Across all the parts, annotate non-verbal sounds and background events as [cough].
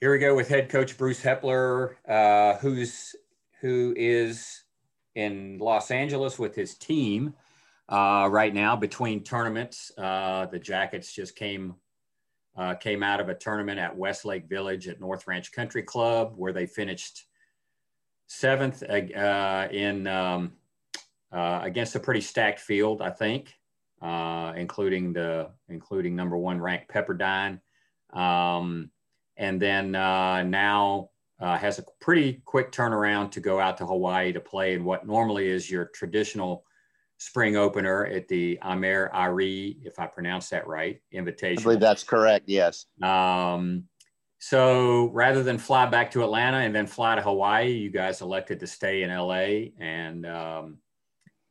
Here we go with head coach Bruce Heppler, uh, who's who is in Los Angeles with his team uh, right now between tournaments. Uh, the Jackets just came uh, came out of a tournament at Westlake Village at North Ranch Country Club where they finished seventh uh, in um, uh, against a pretty stacked field, I think, including the including number one ranked Pepperdine. Um, and then uh, now uh, has a pretty quick turnaround to go out to Hawaii to play in what normally is your traditional spring opener at the Amer Ari, if I pronounce that right, invitation. I believe that's correct. Yes. Um, so rather than fly back to Atlanta and then fly to Hawaii, you guys elected to stay in LA and um,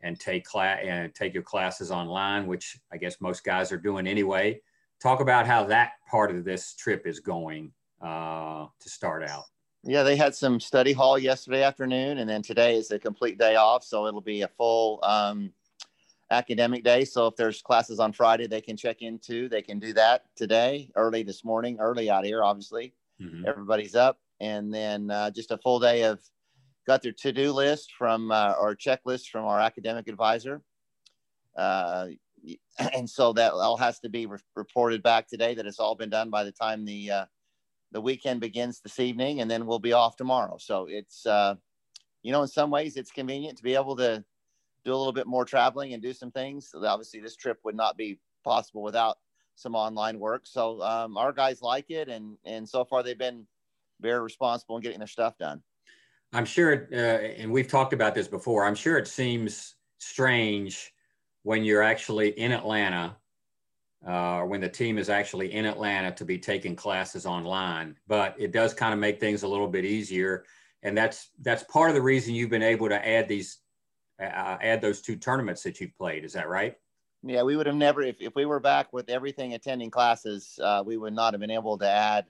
and take class and take your classes online, which I guess most guys are doing anyway. Talk about how that part of this trip is going uh, to start out. Yeah, they had some study hall yesterday afternoon, and then today is a complete day off, so it'll be a full um, academic day. So if there's classes on Friday, they can check into. They can do that today, early this morning, early out here. Obviously, mm-hmm. everybody's up, and then uh, just a full day of got their to-do list from uh, or checklist from our academic advisor. Uh, [clears throat] and so that all has to be re- reported back today that it's all been done by the time the uh, the weekend begins this evening and then we'll be off tomorrow. So it's, uh, you know, in some ways it's convenient to be able to do a little bit more traveling and do some things. Obviously this trip would not be possible without some online work. So um, our guys like it. And, and so far they've been very responsible in getting their stuff done. I'm sure, uh, and we've talked about this before, I'm sure it seems strange when you're actually in Atlanta uh, when the team is actually in Atlanta to be taking classes online. But it does kind of make things a little bit easier, and that's that's part of the reason you've been able to add these uh, add those two tournaments that you've played. Is that right? Yeah, we would have never if, if we were back with everything attending classes, uh, we would not have been able to add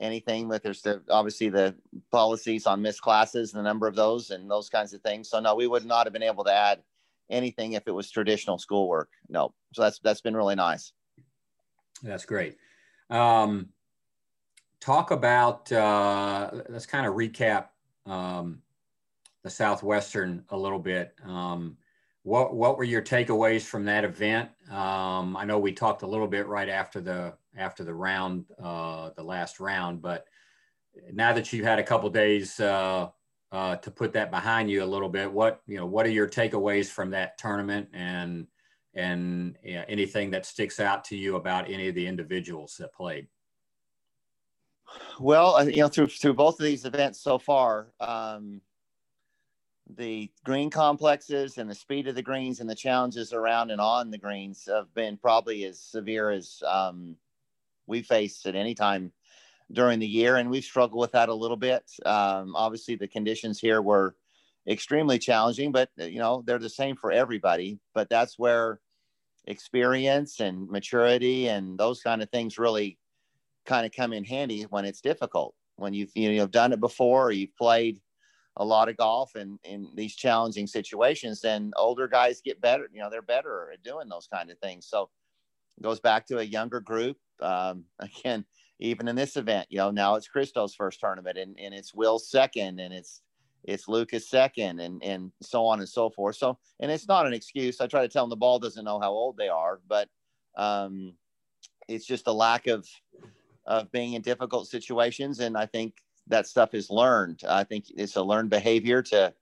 anything. But there's the, obviously the policies on missed classes, the number of those, and those kinds of things. So no, we would not have been able to add anything if it was traditional schoolwork. No. So that's that's been really nice. That's great. Um, talk about uh, let's kind of recap um, the Southwestern a little bit. Um, what what were your takeaways from that event? Um, I know we talked a little bit right after the after the round, uh, the last round, but now that you've had a couple days uh, uh, to put that behind you a little bit. What you know, what are your takeaways from that tournament, and and you know, anything that sticks out to you about any of the individuals that played? Well, you know, through through both of these events so far, um, the green complexes and the speed of the greens and the challenges around and on the greens have been probably as severe as um, we faced at any time during the year, and we've struggled with that a little bit. Um, obviously, the conditions here were extremely challenging, but you know they're the same for everybody. But that's where experience and maturity and those kind of things really kind of come in handy when it's difficult. When you've you know you've done it before, or you've played a lot of golf and in these challenging situations, then older guys get better. You know they're better at doing those kind of things. So goes back to a younger group. Um, [laughs] again, even in this event, you know, now it's Christo's first tournament and, and it's Will's second and it's it's Lucas second and and so on and so forth. So and it's not an excuse. I try to tell them the ball doesn't know how old they are, but um, it's just a lack of of being in difficult situations. And I think that stuff is learned. I think it's a learned behavior to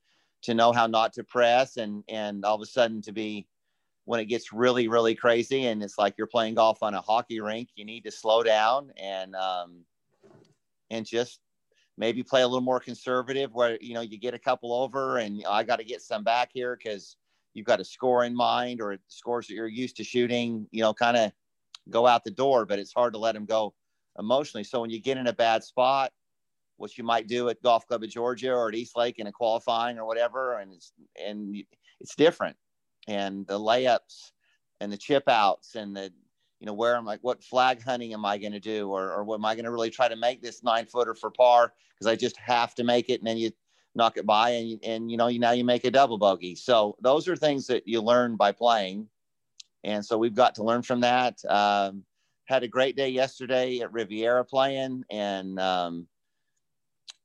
to know how not to press and and all of a sudden to be when it gets really really crazy and it's like you're playing golf on a hockey rink you need to slow down and um, and just maybe play a little more conservative where you know you get a couple over and i got to get some back here because you've got a score in mind or scores that you're used to shooting you know kind of go out the door but it's hard to let them go emotionally. So when you get in a bad spot which you might do at golf club of georgia or at east lake in a qualifying or whatever and it's and it's different and the layups and the chip outs and the you know where I'm I what flag hunting am I going to do? Or or am I going to really try to make this nine footer for par? Because I just have to make it and then you knock it by and and you know you now you make a double bogey. So those are things that you learn by playing. And so we've got to learn from that. Um, had a great day yesterday at Riviera playing, and um,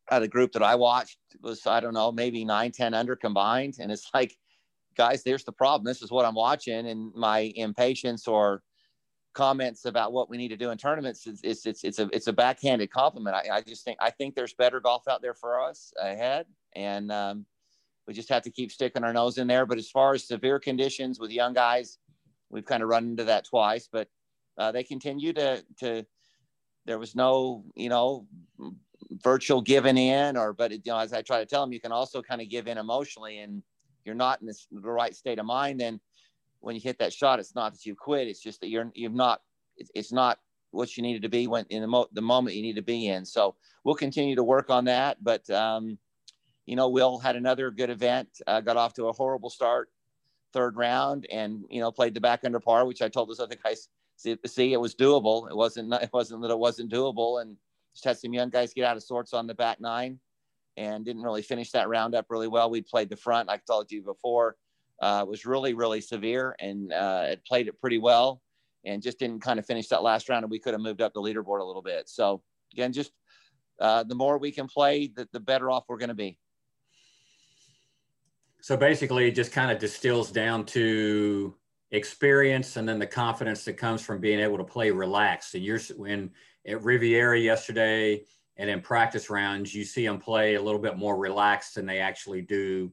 had a group that I watched was I don't know maybe nine ten under combined, and it's like, guys, there's the problem. This is what I'm watching, and my impatience or comments about what we need to do in tournaments is it's it's, it's a it's a backhanded compliment. I, I just think I think there's better golf out there for us ahead, and um, we just have to keep sticking our nose in there. But as far as severe conditions with young guys, we've kind of run into that twice, but uh, they continue to to. There was no, you know, virtual giving in, or but it, you know, as I try to tell them, you can also kind of give in emotionally, and you're not in this, the right state of mind. Then when you hit that shot, it's not that you quit; it's just that you're you've not. It's not what you needed to be when in the, mo- the moment you need to be in. So we'll continue to work on that. But um, you know, Will had another good event. Uh, got off to a horrible start, third round, and you know played the back under par, which I told those other guys see, see it was doable. It wasn't it wasn't that it wasn't doable, and just had some young guys get out of sorts on the back nine, and didn't really finish that round up really well. We played the front, like I told you before, uh, was really really severe, and uh, played it pretty well, and just didn't kind of finish that last round, and we could have moved up the leaderboard a little bit. So again, just uh, the more we can play, the, the better off we're going to be. So basically, it just kind of distills down to experience and then the confidence that comes from being able to play relaxed. And you're when at Riviera yesterday and in practice rounds, you see them play a little bit more relaxed than they actually do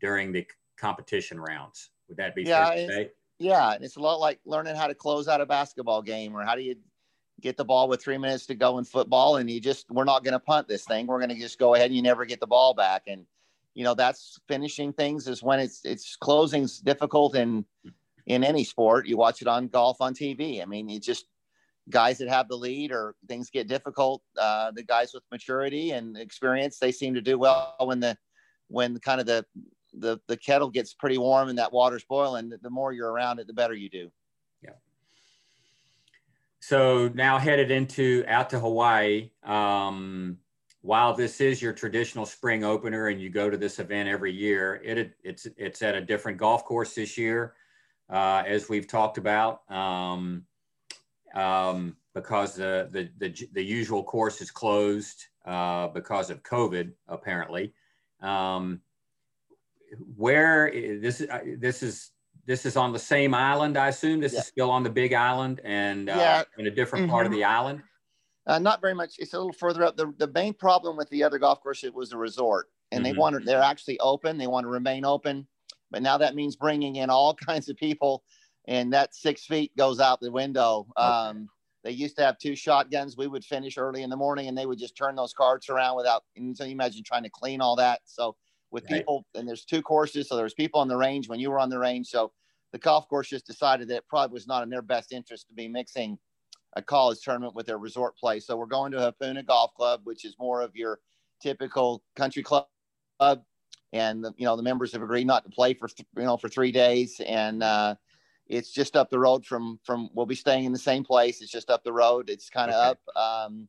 during the competition rounds. Would that be yeah, fair to say? Yeah, it's a lot like learning how to close out a basketball game or how do you get the ball with three minutes to go in football and you just we're not going to punt this thing. We're going to just go ahead and you never get the ball back and you know that's finishing things is when it's it's closing's difficult in in any sport you watch it on golf on tv i mean it's just guys that have the lead or things get difficult uh, the guys with maturity and experience they seem to do well when the when kind of the the the kettle gets pretty warm and that water's boiling the more you're around it the better you do. Yeah. So now headed into out to hawaii um while this is your traditional spring opener and you go to this event every year, it, it's, it's at a different golf course this year, uh, as we've talked about, um, um, because the, the, the, the, usual course is closed uh, because of COVID, apparently. Um, where this, uh, this is this is on the same island, I assume. This yeah. is still on the Big Island and uh, yeah. in a different mm-hmm. part of mm-hmm. the island. Uh, not very much. It's a little further up. The, the main problem with the other golf course it was a resort, and mm-hmm. they want they're actually open. They want to remain open, but now that means bringing in all [laughs] kinds of people, and that six feet goes out the window. Okay. Um, they used to have two shotguns. We would finish early in the morning, and they would just turn those carts around without. And so you imagine trying to clean all that. So with right. people, and there's two courses, so there's people on the range when you were on the range. So the golf course just decided that it probably was not in their best interest to be mixing a college tournament with their resort play. So we're going to Hapuna Golf Club, which is more of your typical country club. And the, you know the members have agreed not to play for you know for three days, and uh, it's just up the road from from. We'll be staying in the same place. It's just up the road. It's kind of okay. up, um,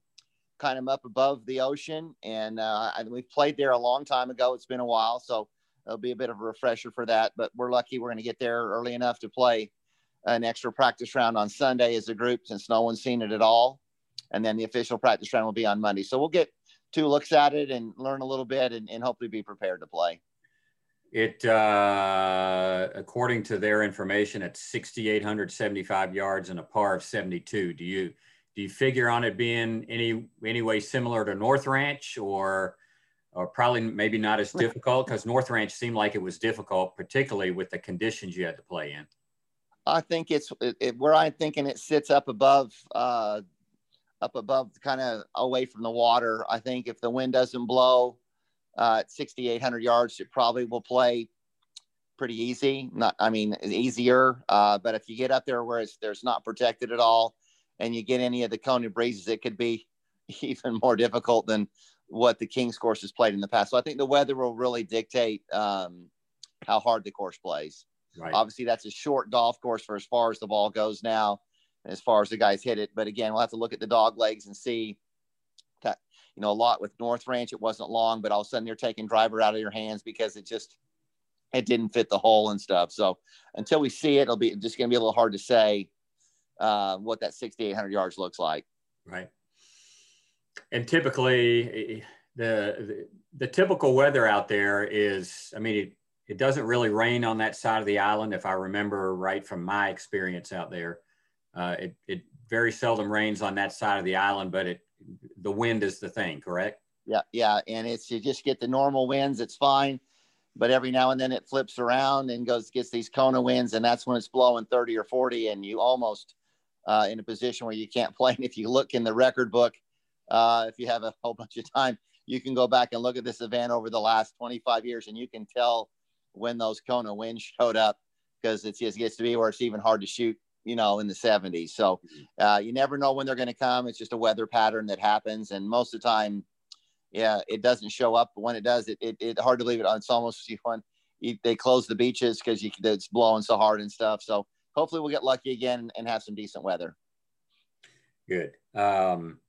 kind of up above the ocean, and uh, we've played there a long time ago. It's been a while, so it'll be a bit of a refresher for that. But we're lucky we're going to get there early enough to play an extra practice round on Sunday as a group since no one's seen it at all. And then the official practice round will be on Monday. So we'll get two looks at it and learn a little bit and, and hopefully be prepared to play. It, uh, according to their information, at 6,875 yards and a par of 72. Do you, do you figure on it being any, any way similar to North Ranch or, or probably maybe not as difficult because North Ranch seemed like it was difficult, particularly with the conditions you had to play in. I think it's it, it, where I'm thinking it sits up above, uh, up above, kind of away from the water. I think if the wind doesn't blow uh, at 6,800 yards, it probably will play pretty easy. Not, I mean, easier. Uh, but if you get up there where it's there's not protected at all, and you get any of the Kona breezes, it could be [laughs] even more difficult than what the Kings course has played in the past. So I think the weather will really dictate um, how hard the course plays. Right. Obviously, that's a short golf course for as far as the ball goes now, as far as the guys hit it. But again, we'll have to look at the dog legs and see you know, a lot with North Ranch, it wasn't long, but all of a sudden they're taking driver out of your hands because it just, it didn't fit the hole and stuff. So until we see it, it'll be just going to be a little hard to say uh, what that 6,800 yards looks like. Right. And typically, the, the, the typical weather out there is, I mean, it, it doesn't really rain on that side of the island, if I remember right from my experience out there. Uh, it, it very seldom rains on that side of the island, but it the wind is the thing, correct? Yeah, yeah, and it's you just get the normal winds, it's fine, but every now and then it flips around and goes gets these Kona winds, and that's when it's blowing 30 or 40, and you almost uh, in a position where you can't play. And if you look in the record book, uh, if you have a whole bunch of time, you can go back and look at this event over the last 25 years, and you can tell when those Kona winds showed up because it just gets to be where it's even hard to shoot you know, in the 70s. So mm-hmm. uh, you never know when they're going to come. It's just a weather pattern that happens. And most of the time, yeah, it doesn't show up. But when it does, it, it, it hard to believe it. It's almost when they close the beaches because it's blowing so hard and stuff. So hopefully we'll get lucky again and have some decent weather. Good. Um,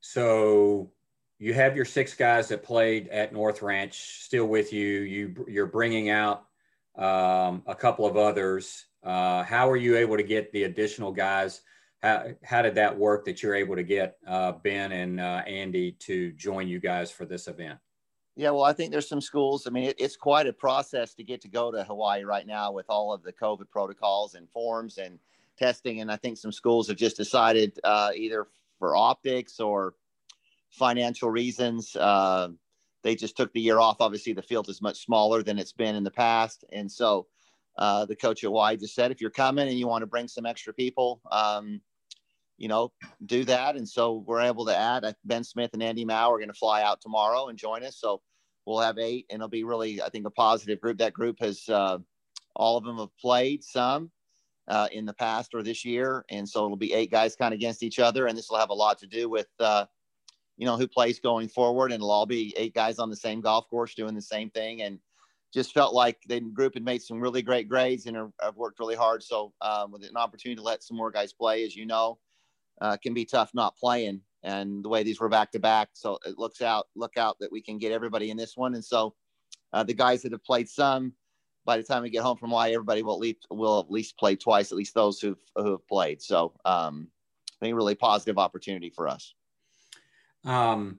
so you have your six guys that played at North Ranch still with you. You you're bringing out um, a couple of others. Uh, how are you able to get the additional guys? How, how did that work that you're able to get uh, Ben and uh, Andy to join you guys for this event? Yeah, well, I think there's some schools. I mean, it, it's quite a process to get to go to Hawaii right now with all of the COVID protocols and forms and testing. And I think some schools have just decided uh, either for optics or financial reasons, uh, they just took the year off. Obviously, the field is much smaller than it's been in the past. And so uh, the coach at Y just said, if you're coming and you want to bring some extra people, um, you know, do that. And so we're able to add uh, Ben Smith and Andy Mao are going to fly out tomorrow and join us. So we'll have eight, and it'll be really, I think, a positive group. That group has uh, all of them have played some uh, in the past or this year, and so it'll be eight guys kind of against each other, and this will have a lot to do with. Uh, you know who plays going forward, and it'll all be eight guys on the same golf course doing the same thing, and just felt like the group had made some really great grades and have worked really hard. So um, with an opportunity to let some more guys play, as you know, uh, can be tough not playing. And the way these were back to back, so it looks out, look out that we can get everybody in this one. And so uh, the guys that have played some, by the time we get home from Y, everybody will at least will at least play twice, at least those who've who have played. So um, I think really positive opportunity for us. Um,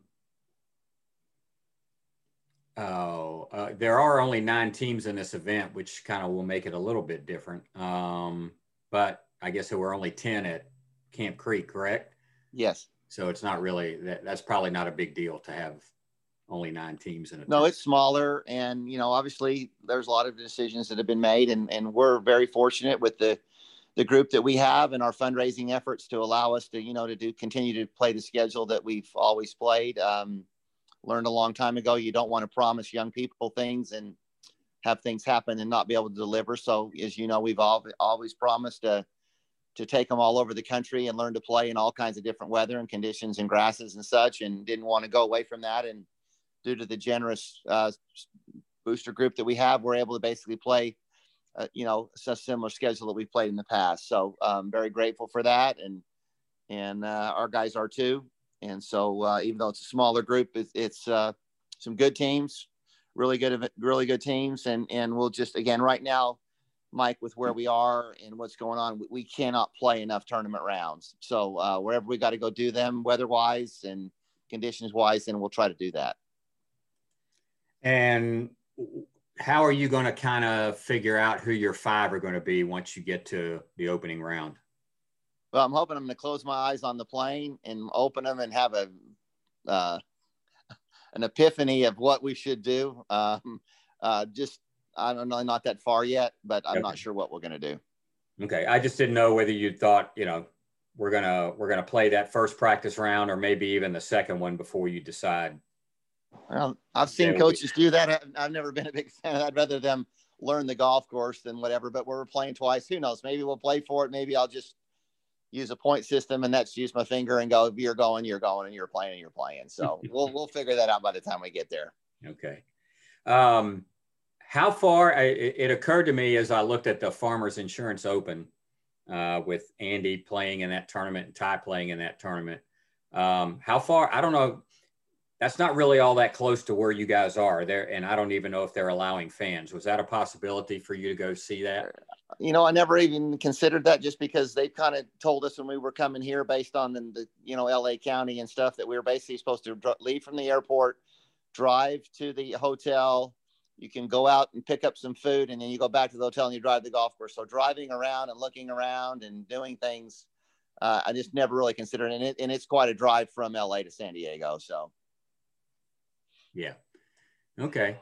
Oh, uh, there are only nine teams in this event, which kind of will make it a little bit different. Um, but I guess there were only 10 at Camp Creek, correct? Yes. So it's not really that. That's probably not a big deal to have only nine teams in it. No, it's smaller, and you know, obviously, there's a lot of decisions that have been made, and and we're very fortunate with the the group that we have and our fundraising efforts to allow us to you know to do continue to play the schedule that we've always played. Um, learned a long time ago you don't want to promise young people things and have things happen and not be able to deliver. So, as you know, we've all, always promised to to take them all over the country and learn to play in all kinds of different weather and conditions and grasses and such, and didn't want to go away from that. And due to the generous uh, booster group that we have, we're able to basically play, uh, you know, a similar schedule that we've played in the past. So, um, very grateful for that, and and uh, our guys are too. And so, uh, even though it's a smaller group, it's, it's uh, some good teams, really good, really good teams. And and we'll just again right now, Mike, with where we are and what's going on, we, cannot play enough tournament rounds. So uh, wherever we got to go do them, weather wise and conditions wise, then we'll try to do that. And how are you going to kind of figure out who your five are going to be once you get to the opening round? Well, I'm hoping I'm going to close my eyes on the plane and open them and have a uh, [laughs] an epiphany of what we should do. Um, uh, just I don't know, not that far yet, but I'm okay. not sure what we're going to do. Okay, I just didn't know whether you thought you know we're gonna we're gonna play that first practice round or maybe even the second one before you decide. Well, I've seen yeah, coaches we, do that. I've never been a big [laughs] fan. I'd rather them learn the golf course than whatever. But we're playing twice. Who knows? Maybe we'll play for it. Maybe I'll just use a point system and that's use my finger and go you're going you're going and you're playing and you're playing. So [laughs] we'll we'll figure that out by the time we get there. Okay. Um, how far it, it, occurred to me as i looked at the farmers insurance open uh, with andy playing in that tournament and ty playing in that tournament um, how far i don't know that's not really all that close to where you guys are there. And I don't even know if they're allowing fans. Was that a possibility for you to go see that? You know, I never even considered that just because they kind of told us when we were coming here based on the, the, you know, LA County and stuff that we were basically supposed to leave from the airport, drive to the hotel. You can go out and pick up some food and then you go back to the hotel and you drive the golf course. So driving around and looking around and doing things, uh, I just never really considered. And, it. and it's quite a drive from LA to San Diego. So. Yeah. Okay.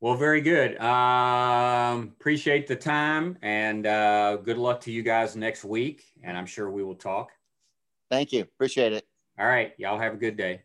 Well, very good. Um, appreciate the time and uh, good luck to you guys next week. And I'm sure we will talk. Thank you. Appreciate it. All right. Y'all have a good day.